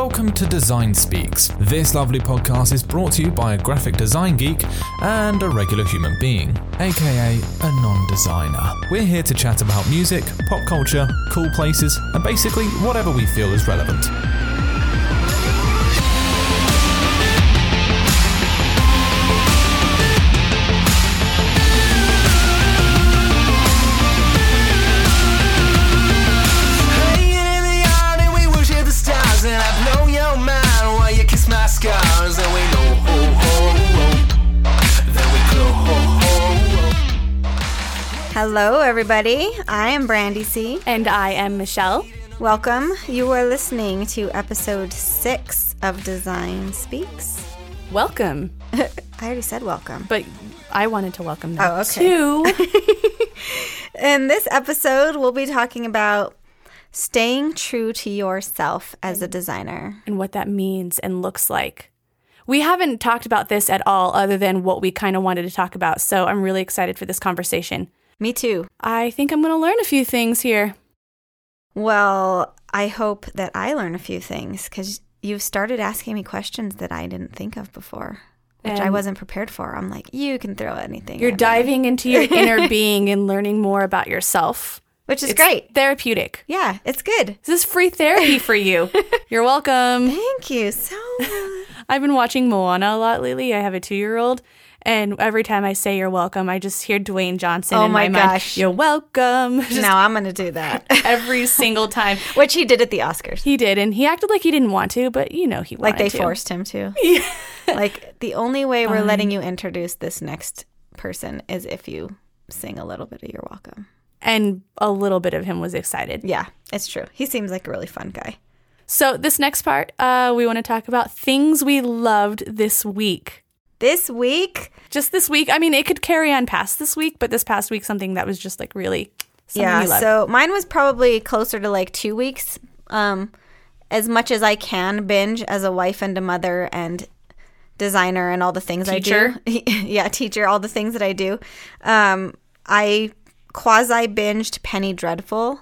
Welcome to Design Speaks. This lovely podcast is brought to you by a graphic design geek and a regular human being, aka a non designer. We're here to chat about music, pop culture, cool places, and basically whatever we feel is relevant. Hello, everybody. I am Brandy C. And I am Michelle. Welcome. You are listening to episode six of Design Speaks. Welcome. I already said welcome. But I wanted to welcome them Oh, okay. too. In this episode, we'll be talking about staying true to yourself as a designer. and what that means and looks like. We haven't talked about this at all, other than what we kind of wanted to talk about. So I'm really excited for this conversation. Me too. I think I'm going to learn a few things here. Well, I hope that I learn a few things because you've started asking me questions that I didn't think of before, which I wasn't prepared for. I'm like, you can throw anything. You're at me," diving into your inner being and learning more about yourself. which is It's great. Therapeutic. Yeah, it's good. This is free therapy for you. You're welcome. Thank you so much. I've been watching Moana a lot lately. I have a two year old. And every time I say you're welcome, I just hear Dwayne Johnson Oh in my, my mind. gosh. You're welcome. Just now I'm going to do that. every single time. Which he did at the Oscars. He did, and he acted like he didn't want to, but you know he wanted Like they to. forced him to. like the only way we're letting you introduce this next person is if you sing a little bit of You're Welcome. and a little bit of him was excited. Yeah, it's true. He seems like a really fun guy. So this next part, uh, we want to talk about things we loved this week. This week, Just this week. I mean, it could carry on past this week, but this past week, something that was just like really yeah. So mine was probably closer to like two weeks. Um, as much as I can binge as a wife and a mother and designer and all the things Teacher. I do. yeah, teacher, all the things that I do. Um, I quasi binged Penny Dreadful.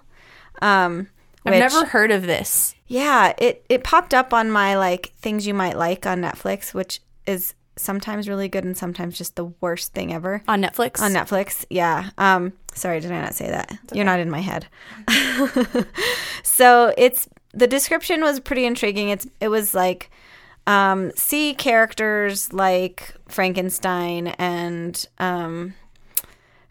Um, I've never heard of this. Yeah, it it popped up on my like things you might like on Netflix, which is sometimes really good and sometimes just the worst thing ever. On Netflix? On Netflix, yeah. Um, sorry, did I not say that? You're not in my head. so it's the description was pretty intriguing. It's it was like um, see characters like Frankenstein and um,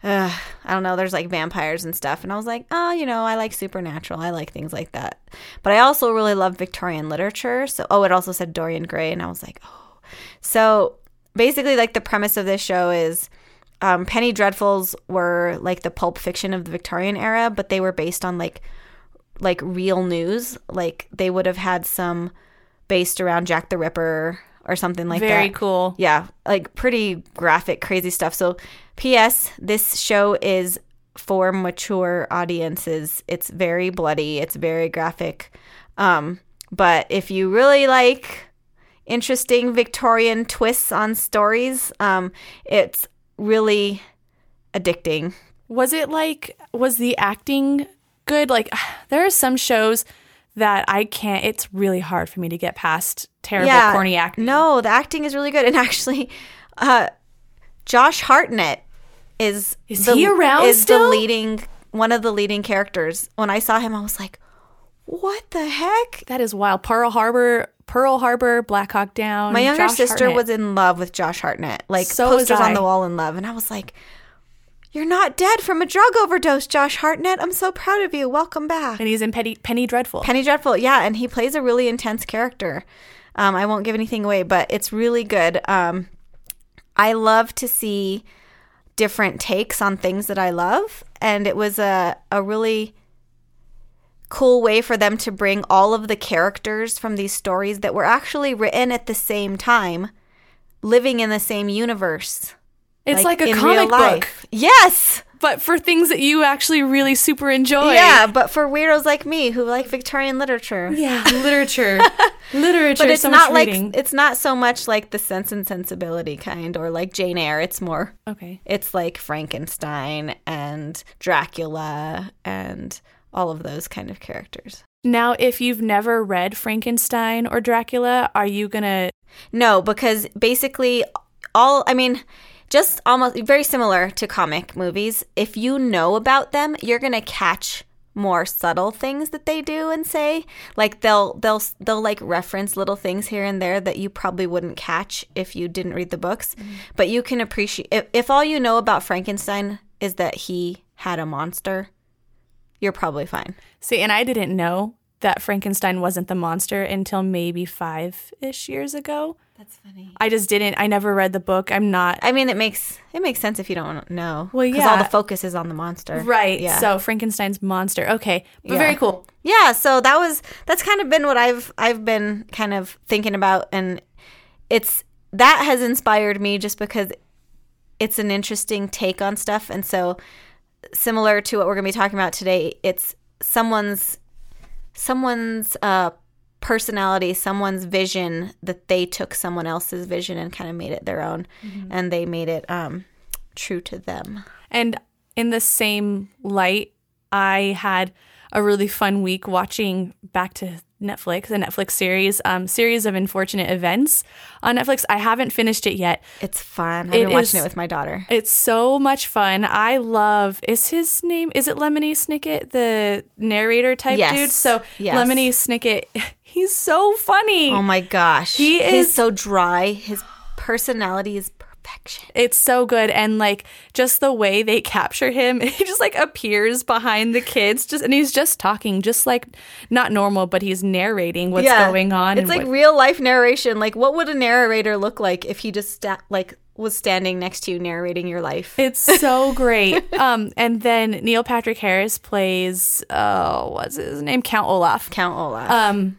uh, I don't know. There's like vampires and stuff, and I was like, oh, you know, I like supernatural. I like things like that. But I also really love Victorian literature. So, oh, it also said Dorian Gray, and I was like, oh. So basically, like the premise of this show is um, Penny Dreadfuls were like the pulp fiction of the Victorian era, but they were based on like like real news. Like they would have had some based around Jack the Ripper or something like that. Very cool. Yeah, like pretty graphic, crazy stuff. So, P.S. This show is for mature audiences. It's very bloody. It's very graphic. Um, but if you really like interesting Victorian twists on stories, um, it's really addicting. Was it like, was the acting good? Like, there are some shows that I can't, it's really hard for me to get past terrible, corny acting. No, the acting is really good. And actually, uh, Josh Hartnett is Is he around Is still? the leading one of the leading characters. When I saw him, I was like, "What the heck?" That is wild. Pearl Harbor, Pearl Harbor, Black Hawk Down. My younger Josh sister Hartnett. was in love with Josh Hartnett, like So posters on the wall in love, and I was like. You're not dead from a drug overdose, Josh Hartnett. I'm so proud of you. Welcome back. and he's in Penny, Penny Dreadful. Penny Dreadful, yeah, and he plays a really intense character. Um, I won't give anything away, but it's really good. Um, I love to see different takes on things that I love, and it was a a really cool way for them to bring all of the characters from these stories that were actually written at the same time, living in the same universe. it's like, a comic book. Yes. but for things that you actually really super enjoy. Yeah, but for weirdos like me who like Victorian literature. Yeah, literature. literature. but it's so not like reading. it's not so much like the sense and sensibility kind or like jane eyre it's more okay. it's like frankenstein and dracula and all of those kind of characters Now, if you've never read Frankenstein or Dracula, are you gonna? No, because basically, all I mean, just almost very similar to comic movies. If you know about them, you're gonna catch more subtle things that they do and say. Like they'll they'll they'll like reference little things here and there that you probably wouldn't catch if you didn't read the books. Mm-hmm. But you can appreciate if, if all you know about Frankenstein is that he had a monster, you're probably fine. See, and I didn't know that Frankenstein wasn't the monster until maybe five ish years ago. That's funny. I just didn't. I never read the book. I'm not. I mean, it makes it makes sense if you don't know. Well, because all the focus is on the monster, Right. Yeah. So Frankenstein's monster. Okay. But Yeah. very cool. yeah so that was that's kind of been what i've i've been kind of thinking about and it's that has inspired me just because it's an interesting take on stuff and so similar to what we're going to be talking about today it's someone's someone's uh personality someone's vision that they took someone else's vision and kind of made it their own. And they made it um true to them. And in the same light, I had a really fun week watching back to Netflix, a Netflix series, um, series of unfortunate events on Netflix. I haven't finished it yet. it's fun i've It been watching is- it with my daughter It's so much fun. I love. Is his name? Is it Lemony Snicket, the narrator type Yes. dude? So Yes. Lemony Snicket, he's so funny. Oh my gosh. He He's is- so dry. His personality is perfection. It's so good, and like just the way they capture him, he just like appears behind the kids, just and he's just talking, just like not normal, but he's narrating what's going on. It's like what- real life narration. Like what would a narrator look like if he just sta- like was standing next to you narrating your life? It's so great. um, and then Neil Patrick Harris plays, oh, what's his name? Count Olaf. Count Olaf. Um,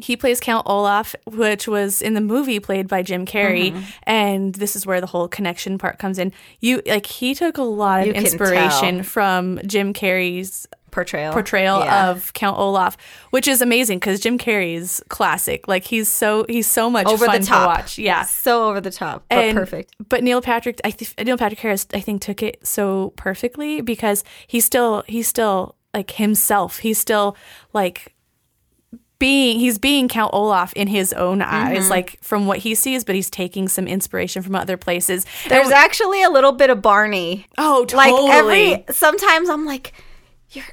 he plays Count Olaf, which was in the movie played by Jim Carrey, Mm-hmm. and this is where the whole connection part comes in. You like he took a lot of You inspiration from Jim Carrey's portrayal. portrayal Yeah. of Count Olaf, which is amazing because Jim Carrey's classic. Like he's so he's so much over fun the top. to watch. Yeah, So over the top, but and, perfect. But Neil Patrick, I th- Neil Patrick Harris, I think took it so perfectly because he's still he's still like himself. He's still like being he's being Count Olaf in his own eyes, Mm-hmm. like from what he sees, but he's taking some inspiration from other places. There's And- actually a little bit of Barney. oh Like totally. every sometimes I'm like, you're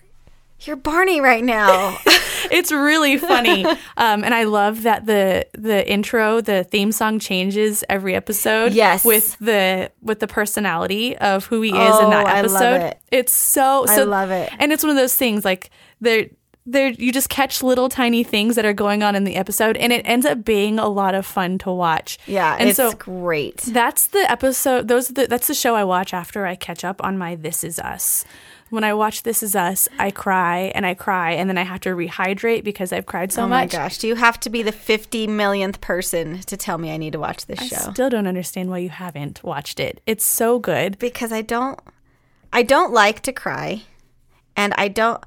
you're Barney right now. it's really funny um, and i love that the the intro the theme song changes every episode Yes. with the with the personality of who he is Oh, in that I love episode it. it's so I love it. and it's one of those things like there there you just catch little tiny things that are going on in the episode and it ends up being a lot of fun to watch yeah, and it's so great. that's the episode those are the, that's the show i watch after i catch up on my this is us when i watch this is us i cry and i cry and then i have to rehydrate because i've cried so much. oh my much gosh, do you have to be the 50 millionth person to tell me I need to watch this show? i show? still don't understand why you haven't watched it it's so good because I don't I don't like to cry and I don't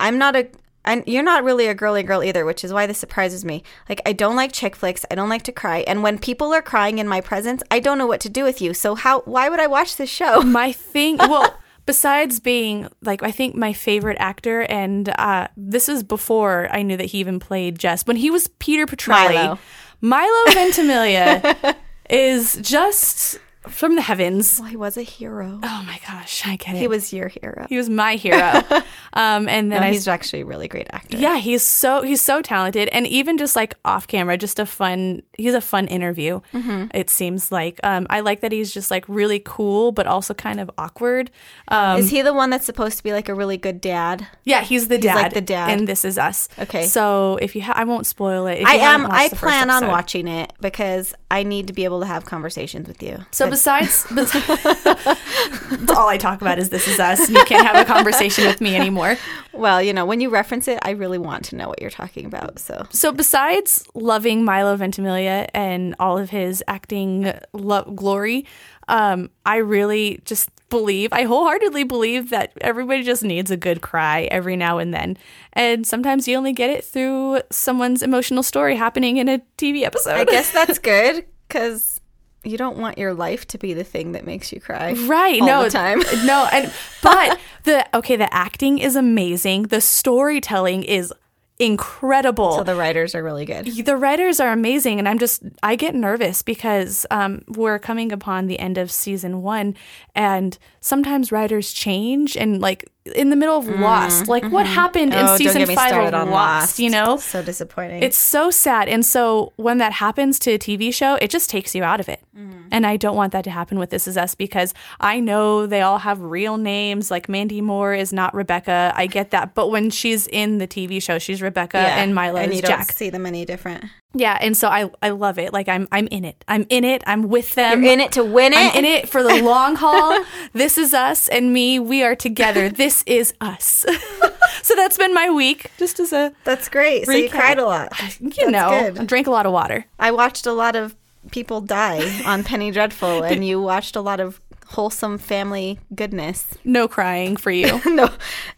I'm not a and you're not really a girly girl either, which is why this surprises me. Like I don't like chick flicks, I don't like to cry, and when people are crying in my presence, I don't know what to do with you. So how why would I watch this show? my thing well besides being like i think my favorite actor and uh this is before i knew that he even played jess when he was peter petrelli Milo. milo ventimiglia is just from the heavens Well, he was a hero. oh my gosh i get it He was your hero. He was my hero. um, and then No, I, he's actually a really great actor. yeah, he's so he's so talented, and even just like off camera, just a fun. He's a fun interview. Mm-hmm. It seems like um, I like that he's just like really cool, but also kind of awkward. Um, Is he the one that's supposed to be like a really good dad? yeah, he's the dad. like the dad. and This Is Us. Okay. so if you, ha- I won't spoil it. I am. I plan on watching it because I need to be able to have conversations with you. So besides, bes- all I talk about is This Is Us. And you can't have a conversation with me anymore. Well, you know, when you reference it, I really want to know what you're talking about. So So besides loving Milo Ventimiglia and all of his acting lo- glory, um, I really just believe, I wholeheartedly believe that everybody just needs a good cry every now and then. And sometimes you only get it through someone's emotional story happening in a TV episode. I guess that's good because you don't want your life to be the thing that makes you cry. Right. all no the time. no. And but the okay, the acting is amazing. The storytelling is incredible. So the writers are really good. the writers are amazing and i'm just i get nervous because um, we're coming upon the end of season one and sometimes writers change and like in the middle of mm-hmm. lost like what mm-hmm. happened in Oh, don't season five of on lost, you know? So disappointing. it's so sad. And so when that happens to a tv show it just takes you out of it. Mm-hmm. And i don't want that to happen with this is us because i know they all have real names like mandy moore is not rebecca. I get that. But when she's in the tv show she's rebecca and milo and is you jack. don't see them any different. Yeah, and so I I love it. Like I'm I'm in it. I'm in it. I'm with them. You're in it to win it. I'm in it for the long haul. this is us and me. We are together. This is us. so that's been my week. Just as a That's great. So you cried a lot. you know, good. I drank a lot of water. I watched a lot of people die on Penny Dreadful, and you watched a lot of wholesome family goodness. No crying for you. no,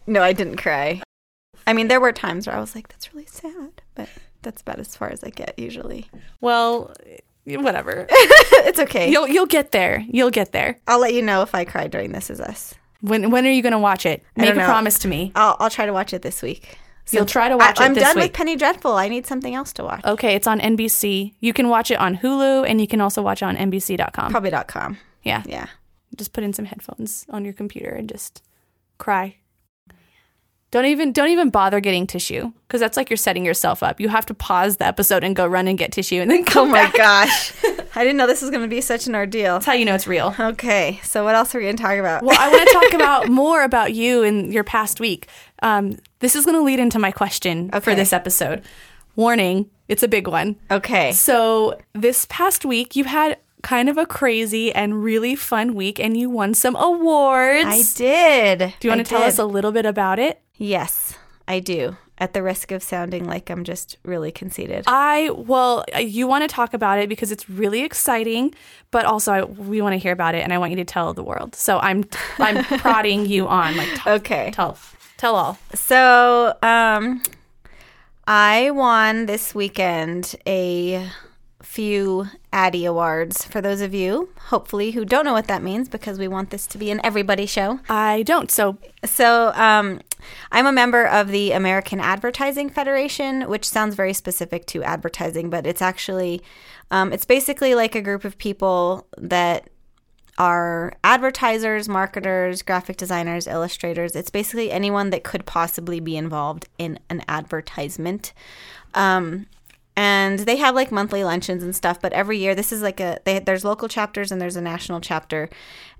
no, I didn't cry. I mean, there were times where I was like, "That's really sad," but that's about as far as I get usually. well, whatever. it's okay. You'll you'll get there. You'll get there. I'll let you know if I cry during This Is Us. When when are you going to watch it? Make a know. promise to me. I'll I'll try to watch it this week. So You'll try to watch I, it I'm done week. with Penny Dreadful. I need something else to watch. Okay, it's on NBC. You can watch it on Hulu and you can also watch it on NBC.com. Probably dot com. Yeah. Yeah. just put in some headphones on your computer and just cry. Don't even don't even bother getting tissue because that's like you're setting yourself up. You have to pause the episode and go run and get tissue and then Oh my back. gosh. I didn't know this was going to be such an ordeal. That's how you know it's real. Okay, so what else are we going to talk about? Well, I want to talk about more about you and your past week. Um, this is going to lead into my question for this episode. Warning, it's a big one. okay. So, this past week, you had kind of a crazy and really fun week and you won some awards. I did. Do you want to tell us a little bit about it? Yes, I do. At the risk of sounding like I'm just really conceited. I well, you want to talk about it because it's really exciting, but also I, we want to hear about it, and I want you to tell the world. So I'm I'm prodding you on, like t- Okay. tell tell all. So, um, I won this weekend a few Addy Awards. For those of you, hopefully, who don't know what that means, because we want this to be an everybody show. I don't. So So, um, I'm a member of the American Advertising Federation, which sounds very specific to advertising, but it's actually, um, it's basically like a group of people that are advertisers, marketers, graphic designers, illustrators. It's basically anyone that could possibly be involved in an advertisement. Um, and they have like monthly luncheons and stuff but every year this is like a they, there's local chapters and there's a national chapter.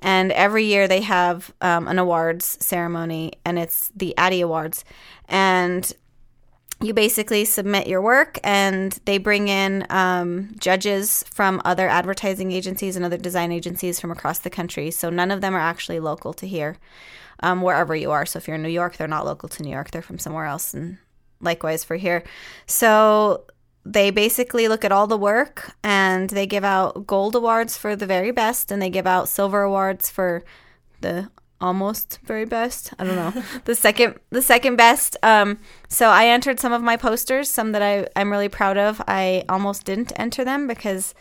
And every year they have um, an awards ceremony and it's the addy awards. And you basically submit your work and they bring in um, judges from other advertising agencies and other design agencies from across the country. So none of them are actually local to here um, wherever you are. So if you're in new york they're not local to new york. They're from somewhere else and likewise for here. So they basically look at all the work and they give out gold awards for the very best and they give out silver awards for the almost very best. I don't know. The second the second best. Um so i entered some of my posters some that i i'm really proud of. I almost didn't enter them because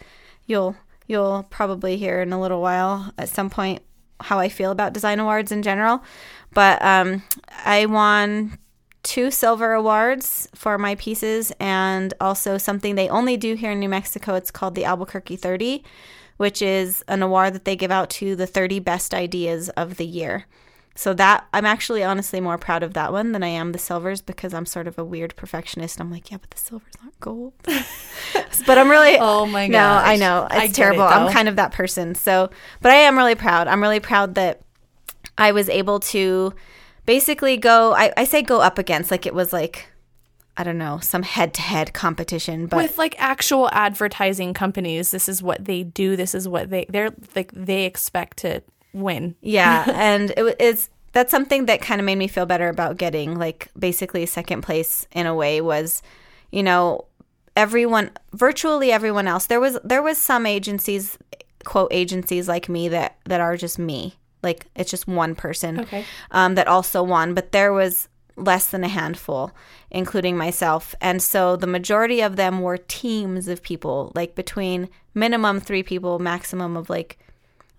you'll you'll probably hear in a little while at some point how i feel about design awards in general. But um i won two silver awards for my pieces and also something they only do here in New Mexico. It's called the Albuquerque 30, which is an award that they give out to the 30 best ideas of the year. So that I'm actually honestly more proud of that one than I am the silvers because I'm sort of a weird perfectionist. I'm like, yeah, but the silvers aren't gold. but I'm really Oh my god. No, I know. It's I terrible. it, I'm kind of that person. So, but I am really proud. I'm really proud that I was able to basically go I, I say go up against like it was like I don't know, some head to head competition, but with like actual advertising companies, this is what they do. This is what they they're like they expect to win. yeah, and it it's that's something that kind of made me feel better about getting like basically second place in a way was, you know, everyone virtually everyone else. There was there was some agencies quote agencies like me that that are just me. Like it's just one person Okay. um, that also won, but there was less than a handful, including myself. And so the majority of them were teams of people, like between minimum three people, maximum of like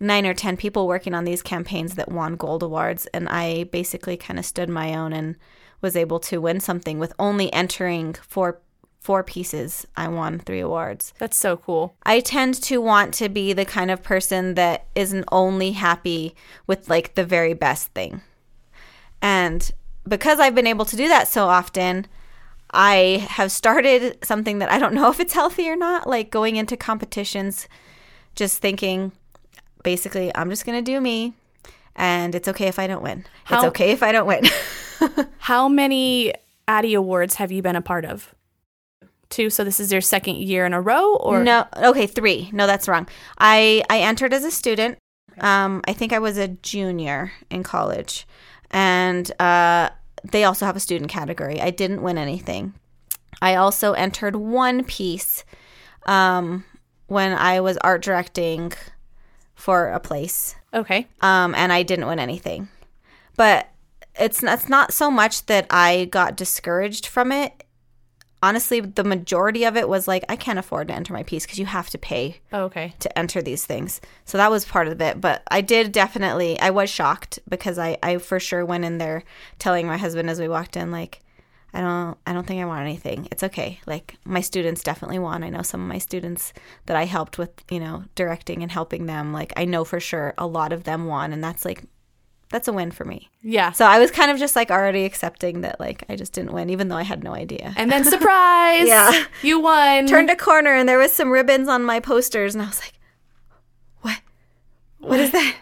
nine or 10 people working on these campaigns that won gold awards. And I basically kind of stood my own and was able to win something with only entering four four pieces. I won three awards. That's so cool. I tend to want to be the kind of person that isn't only happy with like the very best thing. And because I've been able to do that so often, I have started something that I don't know if it's healthy or not, like going into competitions, just thinking basically, I'm just going to do me and it's okay if I don't win. it's okay if I don't win. How many Addy Awards have you been a part of? Two. So this is your second year in a row, or no, okay, 3. No, that's wrong. I I entered as a student. Um I think I was a junior in college. And uh they also have a student category. I didn't win anything. I also entered one piece um when I was art directing for a place. Okay. um, and I didn't win anything. But it's not, it's not so much that I got discouraged from it. Honestly, the majority of it was like I can't afford to enter my piece because you have to pay Oh, okay. to enter these things. So that was part of it. But I did definitely I was shocked because I I for sure went in there telling my husband as we walked in like I don't I don't think I want anything. It's okay. Like my students definitely want. I know some of my students that I helped with, you know, directing and helping them. Like I know for sure a lot of them want and that's like that's a win for me. Yeah. So I was kind of just like already accepting that like I just didn't win even though I had no idea. and then surprise! Yeah. You won. turned a corner and there was some ribbons on my posters and I was like, "What? What is that?"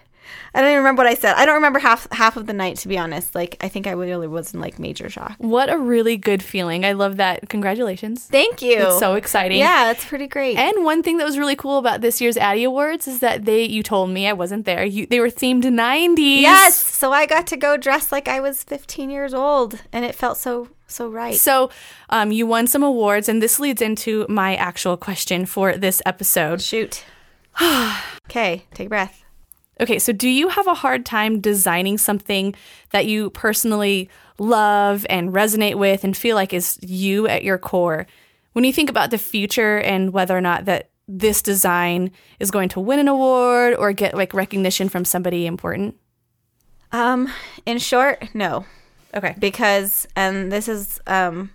I don't even remember what I said. I don't remember half half of the night to be honest. Like I think I really was in like major shock. What a really good feeling. I love that. Congratulations. Thank you. It's so exciting. yeah, it's pretty great. And one thing that was really cool about this year's Addy Awards is that they, you told me I wasn't there. You, they were themed 90s. yes, so I got to go dressed like I was 15 years old, and it felt so so right. So um, you won some awards, and this leads into my actual question for this episode. Shoot. okay, take a breath. Okay, so do you have a hard time designing something that you personally love and resonate with and feel like is you at your core? When you think about the future and whether or not that this design is going to win an award or get like recognition from somebody important? Um, in short, no. Okay. because and this is um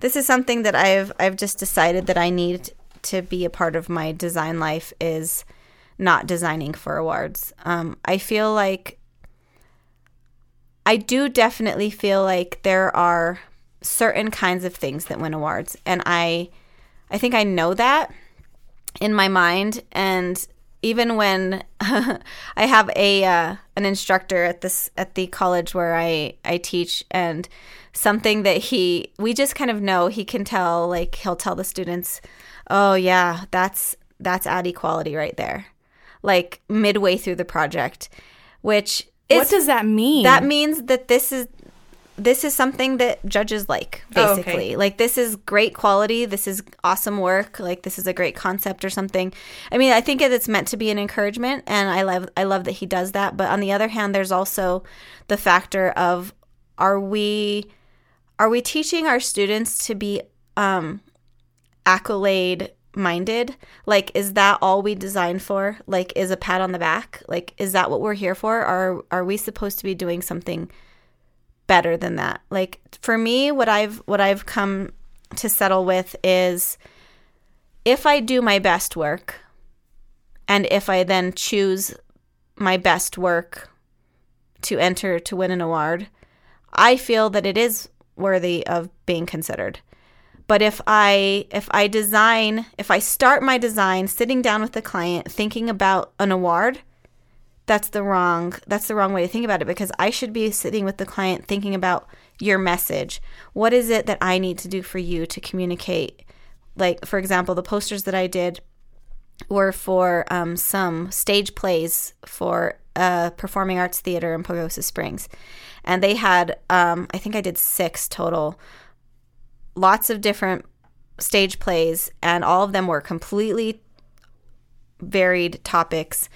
this is something that I've I've just decided that I need to be a part of my design life is not designing for awards. Um I feel like I do definitely feel like there are certain kinds of things that win awards and I I think I know that in my mind and even when I have a uh, an instructor at this at the college where I I teach and something that he we just kind of know he can tell like he'll tell the students oh yeah that's that's Addy quality right there like midway through the project which is what does that mean? that means that this is this is something that judges like Oh, okay. basically like this is great quality this is awesome work like this is a great concept or something i mean i think it's meant to be an encouragement and i love i love that he does that but on the other hand there's also the factor of are we are we teaching our students to be um accolade minded. Like is that all we designed for? Like is a pat on the back? Like is that what we're here for? Are are we supposed to be doing something better than that? Like for me what i've what i've come to settle with is if i do my best work and if i then choose my best work to enter to win an award i feel that it is worthy of being considered but if i if i design if i start my design sitting down with the client thinking about an award that's the wrong that's the wrong way to think about it because i should be sitting with the client thinking about your message what is it that i need to do for you to communicate like for example the posters that i did were for um, some stage plays for a performing arts theater in Pagosa Springs. And they had, um, I think I did six total, lots of different stage plays, and all of them were completely varied topics.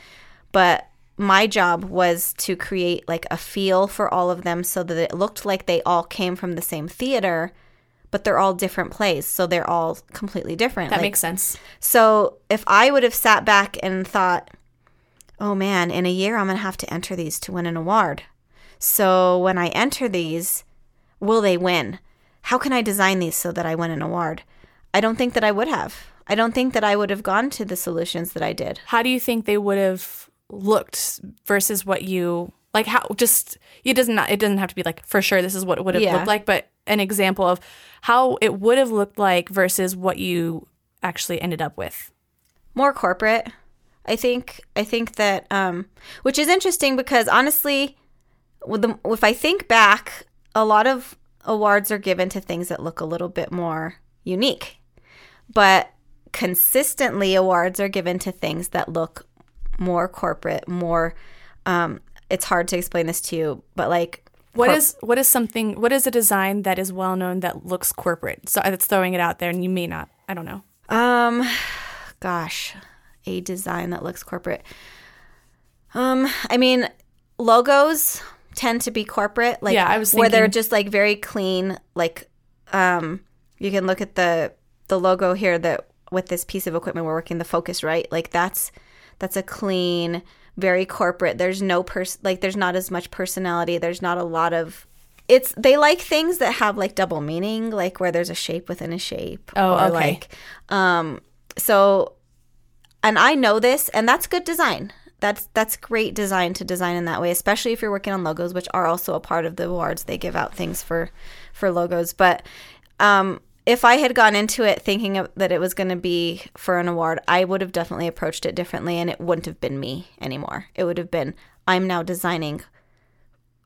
But my job was to create like a feel for all of them so that it looked like they all came from the same theater, but they're all different plays. So they're all completely different. that Like, makes sense. so if I would have sat back and thought, oh man, in a year I'm going to have to enter these to win an award. So when I enter these, will they win? How can I design these so that I win an award? I don't think that I would have. I don't think that I would have gone to the solutions that I did. How do you think they would have looked versus what you like? How just it doesn't it doesn't have to be like for sure this is what it would have Yeah. looked like, but an example of how it would have looked like versus what you actually ended up with. more corporate. I think I think that um, which is interesting because honestly, with the, if I think back, a lot of awards are given to things that look a little bit more unique, but consistently awards are given to things that look more corporate, more. Um, it's hard to explain this to you, but like What is what is something what is a design that is well known that looks corporate? So that's throwing it out there and you may not. I don't know. Um, gosh, a design that looks corporate. Um, I mean, logos tend to be corporate. Like, Yeah, I was where they're just like very clean. Like, um, you can look at the the logo here that with this piece of equipment we're working the focus right. Like that's that's a clean, very corporate. There's no person like there's not as much personality. There's not a lot of it's they like things that have like double meaning, like where there's a shape within a shape. Oh, or okay. like um so and I know this and that's good design. That's that's great design to design in that way, especially if you're working on logos, which are also a part of the awards. They give out things for for logos, but um if I had gone into it thinking of, that it was going to be for an award, I would have definitely approached it differently and it wouldn't have been me anymore. It would have been I'm now designing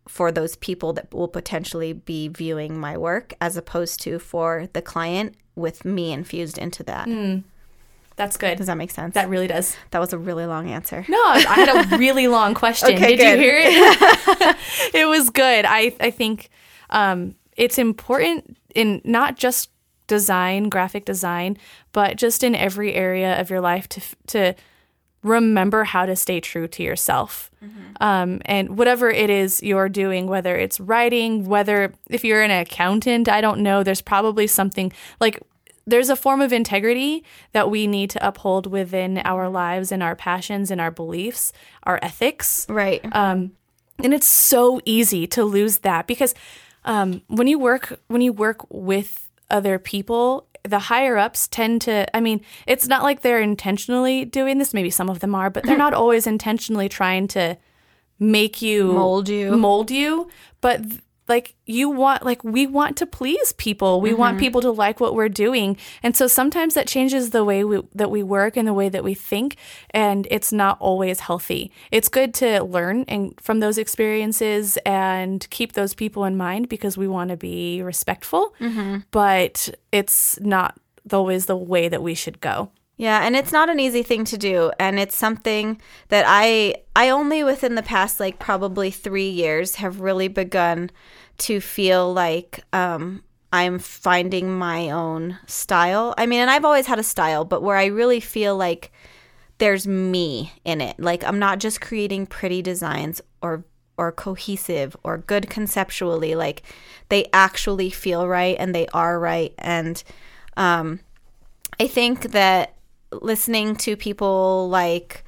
for those people that will potentially be viewing my work as opposed to for the client with me infused into that. That's good. Does that make sense? That really does. that was a really long answer. No, I had a really long question. Okay, Did good. you hear it? it was good. I I think um, it's important in not just design, graphic design, but just in every area of your life to to remember how to stay true to yourself. Um, and whatever it is you're doing, whether it's writing, whether if you're an accountant, I don't know, there's probably something like there's a form of integrity that we need to uphold within our lives and our passions and our beliefs, our ethics. Right. Um, and it's so easy to lose that because um, when you work when you work with other people the higher ups tend to i mean it's not like they're intentionally doing this maybe some of them are but they're not always intentionally trying to make you Mold you. mold you but th- like you want like we want to please people. We want mm-hmm. people to like what we're doing. And so sometimes that changes the way we, that we work and the way that we think and it's not always healthy. It's good to learn and from those experiences and keep those people in mind because we want to be respectful mm-hmm. but it's not always the way that we should go Yeah, and it's not an easy thing to do, and it's something that I I only within the past like probably 3 years have really begun to feel like um I'm finding my own style. I mean, and I've always had a style, but where I really feel like there's me in it. Like I'm not just creating pretty designs or or cohesive or good conceptually. Like they actually feel right and they are right and um I think that listening to people like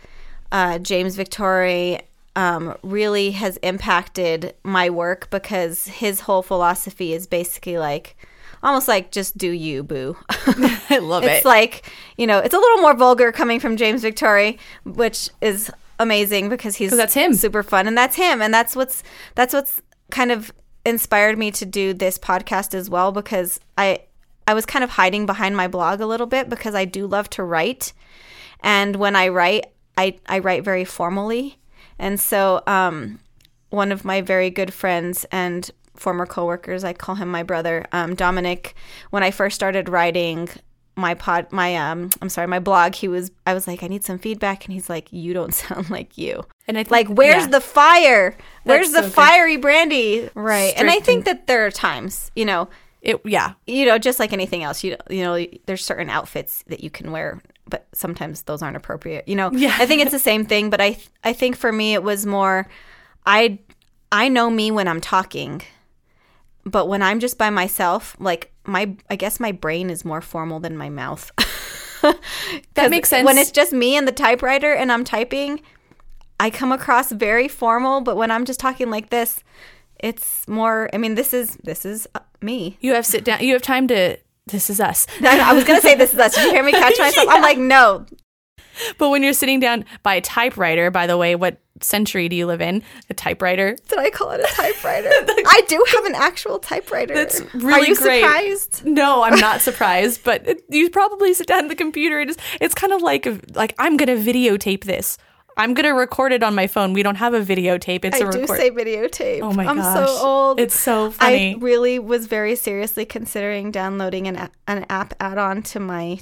uh, James Victore um, really has impacted my work because his whole philosophy is basically like almost like just do you, boo. i love it. it's like you know it's a little more vulgar coming from James Victore, which is amazing because he's that's him. super fun and that's him and that's what's that's what's kind of inspired me to do this podcast as well because I I was kind of hiding behind my blog a little bit because I do love to write and when I write I I write very formally and so um one of my very good friends and former coworkers, I call him my brother, um, Dominic. When I first started writing my pod, my um, I'm sorry, my blog, he was, I was like, I need some feedback, and he's like, you don't sound like you. And I think- like, where's yeah. the fire? Where's That's the so good. fiery brandy? Right. and I Strict think that there are times, you know, it yeah you know, just like anything else, you you know, there's certain outfits that you can wear, but sometimes those aren't appropriate. You know, Yeah. I think it's the same thing, but I I think for me it was more, I I know me when I'm talking, but when I'm just by myself, like my I guess my brain is more formal than my mouth. that makes sense When it's just me and the typewriter and I'm typing, I come across very formal, but when I'm just talking like this, it's more. I mean, this is this is me. You have sit down. You have time to. This is us. I, was gonna say this is us. Did you hear me catch myself? I'm like, no. But when you're sitting down by a typewriter, by the way, what century do you live in? A typewriter. Did I call it a typewriter? I do have an actual typewriter. That's really Are you great. surprised? No, I'm not surprised, but it, you probably sit down at the computer and it's, it's kind of like like I'm gonna videotape this. I'm gonna record it on my phone. We don't have a videotape. It's a I do record. say videotape. oh my I'm gosh, so old. It's so funny. I really was very seriously considering downloading an an app add-on to my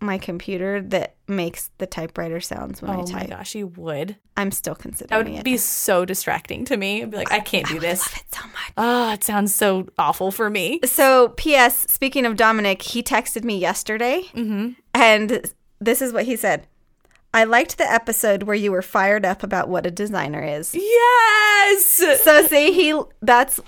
my computer that makes the typewriter sounds when I type. oh my gosh, you would. I'm still That considering would it. Would be so distracting to me. I'd be like, I can't do this. I love it so much. Oh, it sounds so awful for me. So, P.S. Speaking of Dominic, he texted me yesterday, Mm-hmm. and this is what he said. I liked the episode where you were fired up about what a designer is. Yes. So see, he that's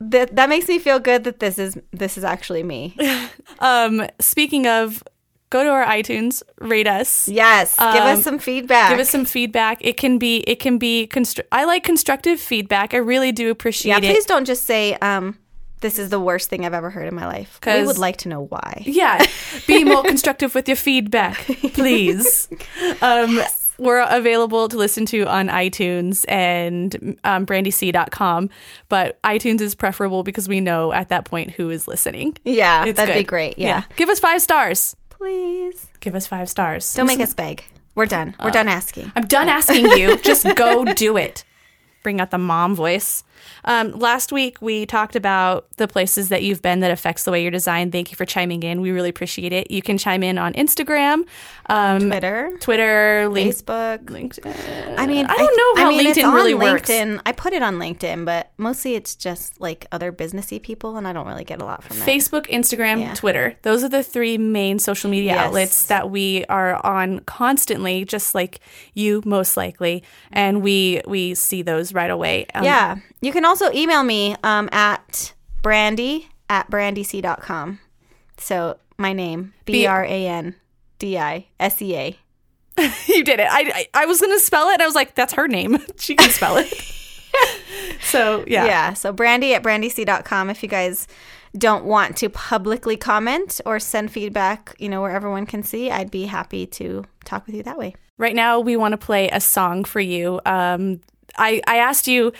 that that makes me feel good that this is this is actually me. Um, speaking of, go to our iTunes, rate us. Yes, give Um, us some feedback. Give us some feedback. It can be, it can be. Constru- I like constructive feedback. I really do yeah. appreciate it. Please don't just say um this is the worst thing I've ever heard in my life. We would like to know why. Yeah, be more constructive with your feedback, please. Um, We're available to listen to on iTunes and um, brandyc.com, but iTunes is preferable because we know at that point who is listening. Yeah, It's that'd be great. Yeah. Give us five stars. Please. Give us five stars. Don't make us beg. We're done. We're done asking. I'm done asking you. Just go do it. Bring out the mom voice. Um, last week we talked about the places that you've been that affects the way you're designed. Thank you for chiming in. We really appreciate it. You can chime in on Instagram, um, Twitter, Twitter, link, Facebook. LinkedIn. I mean, I don't know how I mean, LinkedIn really works. LinkedIn. I put it on LinkedIn, but mostly it's just like other businessy people, and I don't really get a lot from that. Facebook, Instagram, Yeah. Twitter. Those are the three main social media Yes. outlets that we are on constantly, just like you, most likely. And we we see those right away. Um, Yeah. You can also email me um, at brandy at brandyc.com. So my name, B R A N D I S E A. you did it. I, I I was gonna spell it, and I was like, that's her name. she can spell it. so yeah. Yeah. So brandy at brandyc.com if you guys don't want to publicly comment or send feedback, you know, where everyone can see, I'd be happy to talk with you that way. Right now, we want to play a song for you. Um, I I asked you.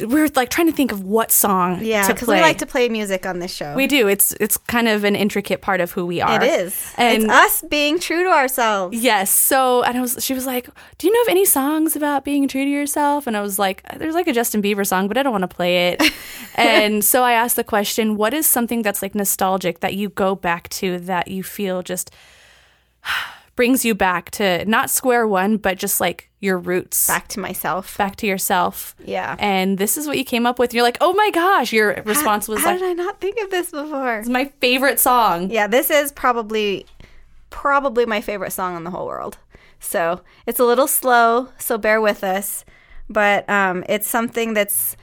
We were like trying to think of what song Yeah, because we like to play music on this show. We do. It's it's kind of an intricate part of who we are. it is. And it's us being true to ourselves. Yes. So, and I was, she was like, "Do you know of any songs about being true to yourself?" And I was like, "There's like a Justin Bieber song, but I don't want to play it." and so I asked the question, "What is something that's like nostalgic that you go back to that you feel just brings you back to not square one, but just like your roots, Back to myself. back to yourself?" Yeah. And this is what you came up with. You're like, "Oh my gosh!" Your response was How like, did I not think of this before? "It's my favorite song." Yeah, this is probably probably my favorite song in the whole world. So it's a little slow, so bear with us. But um, it's something that's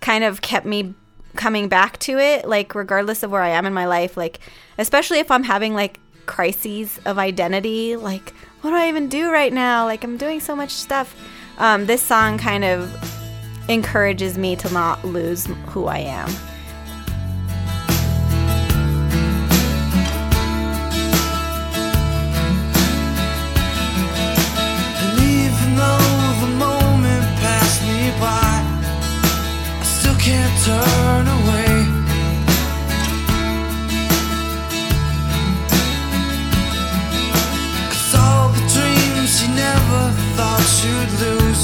kind of kept me coming back to it, like regardless of where I am in my life, like especially if I'm having like crises of identity, like what do I even do right now? Like I'm doing so much stuff. Um, this song kind of encourages me to not lose who I am. And even though the moment passed me by, I still can't turn away. Never thought you'd lose,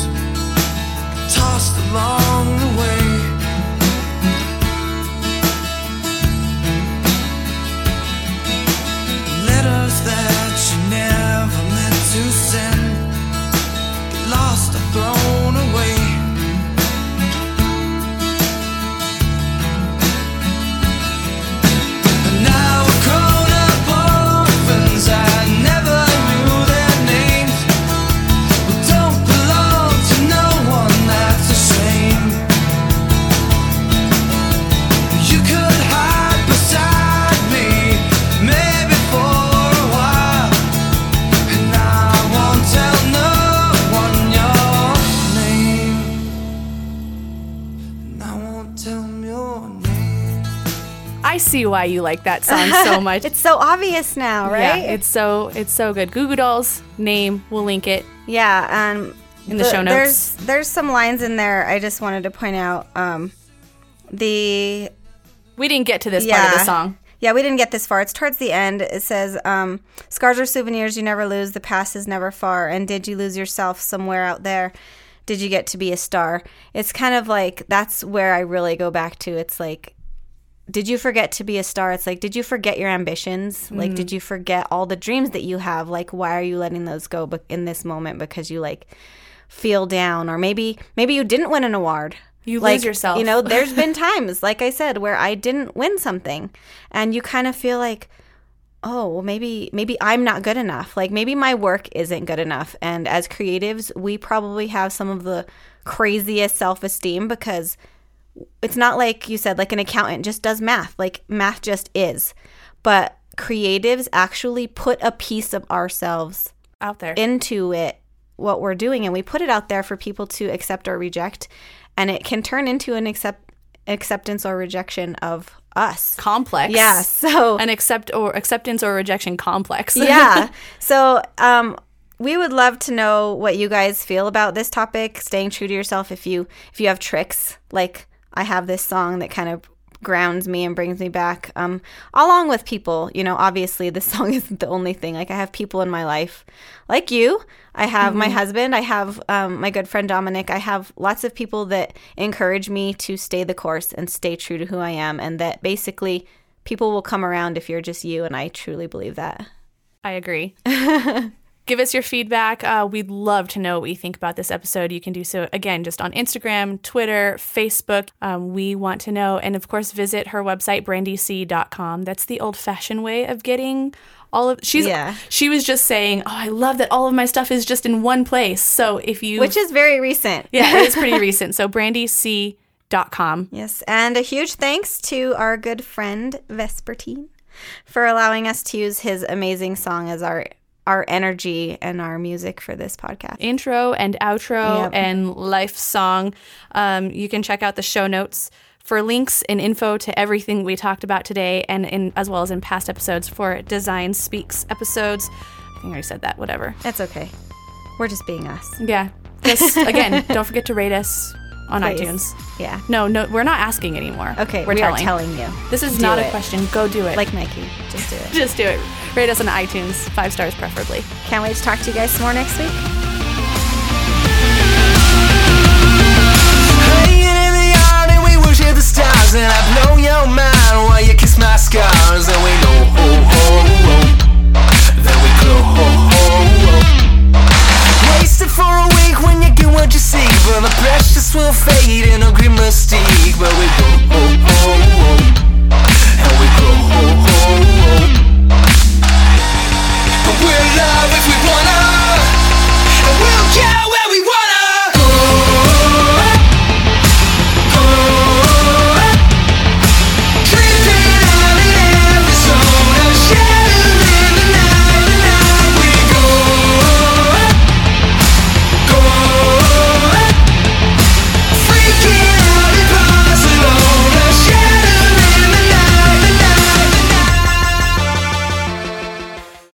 tossed along the way. See why you like that song so much. It's so obvious now, right? Yeah, it's so it's so good. Goo Goo Dolls name. We'll link it. Yeah, um, In the show notes. There's there's some lines in there I just wanted to point out. Um, the We didn't get to this part of the song. Yeah, we didn't get this far. It's towards the end. It says, um, "Scars are souvenirs you never lose. The past is never far. And did you lose yourself somewhere out there? Did you get to be a star?" It's kind of like that's where I really go back to. It's like, did you forget to be a star? It's like, did you forget your ambitions? Like, did mm. you forget all the dreams that you have? Like, why are you letting those go in this moment because you like feel down, or maybe maybe you didn't win an award. You like, lose yourself. You know, there's been times, like I said, where I didn't win something, and you kind of feel like, oh, well, maybe maybe I'm not good enough. Like maybe my work isn't good enough. And as creatives, we probably have some of the craziest self esteem because it's not like you said, like an accountant just does math. Like math just is. But creatives actually put a piece of ourselves Out there. into it what we're doing and we put it out there for people to accept or reject and it can turn into an accept acceptance or rejection of us complex. yeah so An accept or acceptance or rejection complex. yeah so um we would love to know what you guys feel about this topic staying true to yourself if you if you have tricks like i have this song that kind of grounds me and brings me back um along with people. You know obviously this song isn't the only thing. Like i have people in my life like you. I have my husband. I have um, my good friend dominic. I have lots of people that encourage me to stay the course and stay true to who i am and that basically people will come around if you're just you and i truly believe that. I agree. Give us your feedback. Uh, we'd love to know what you think about this episode. You can do so again just on Instagram, Twitter, Facebook. Um, we want to know. And of course, visit her website, brandyc.com. That's the old fashioned way of getting all of she's Yeah. she was just saying, Oh, I love that all of my stuff is just in one place. So if you which is very recent Yeah, it is pretty recent. So brandyc.com. Yes, and a huge thanks to our good friend Vespertine for allowing us to use his amazing song as our our energy and our music for this podcast. intro and outro Yep. and life song. Um, you can check out the show notes for links and info to everything we talked about today, and in, as well as in past episodes for Design Speaks episodes. I think I already said that. Whatever. That's okay. We're just being us. Yeah. Just again, don't forget to rate us on Please. iTunes. Yeah. No, no, we're not asking anymore. Okay, we're we telling. Are telling you. This is do not it. a question. Go do it. Like Nike, just do it. just do it. Rate us on iTunes, five stars preferably. Can't wait to talk to you guys more next week it for a week when you get what you seek But the precious will fade in a grim mystique But we go, oh, oh, oh. And we go, oh, oh, oh. But we're alive if we wanna And we'll go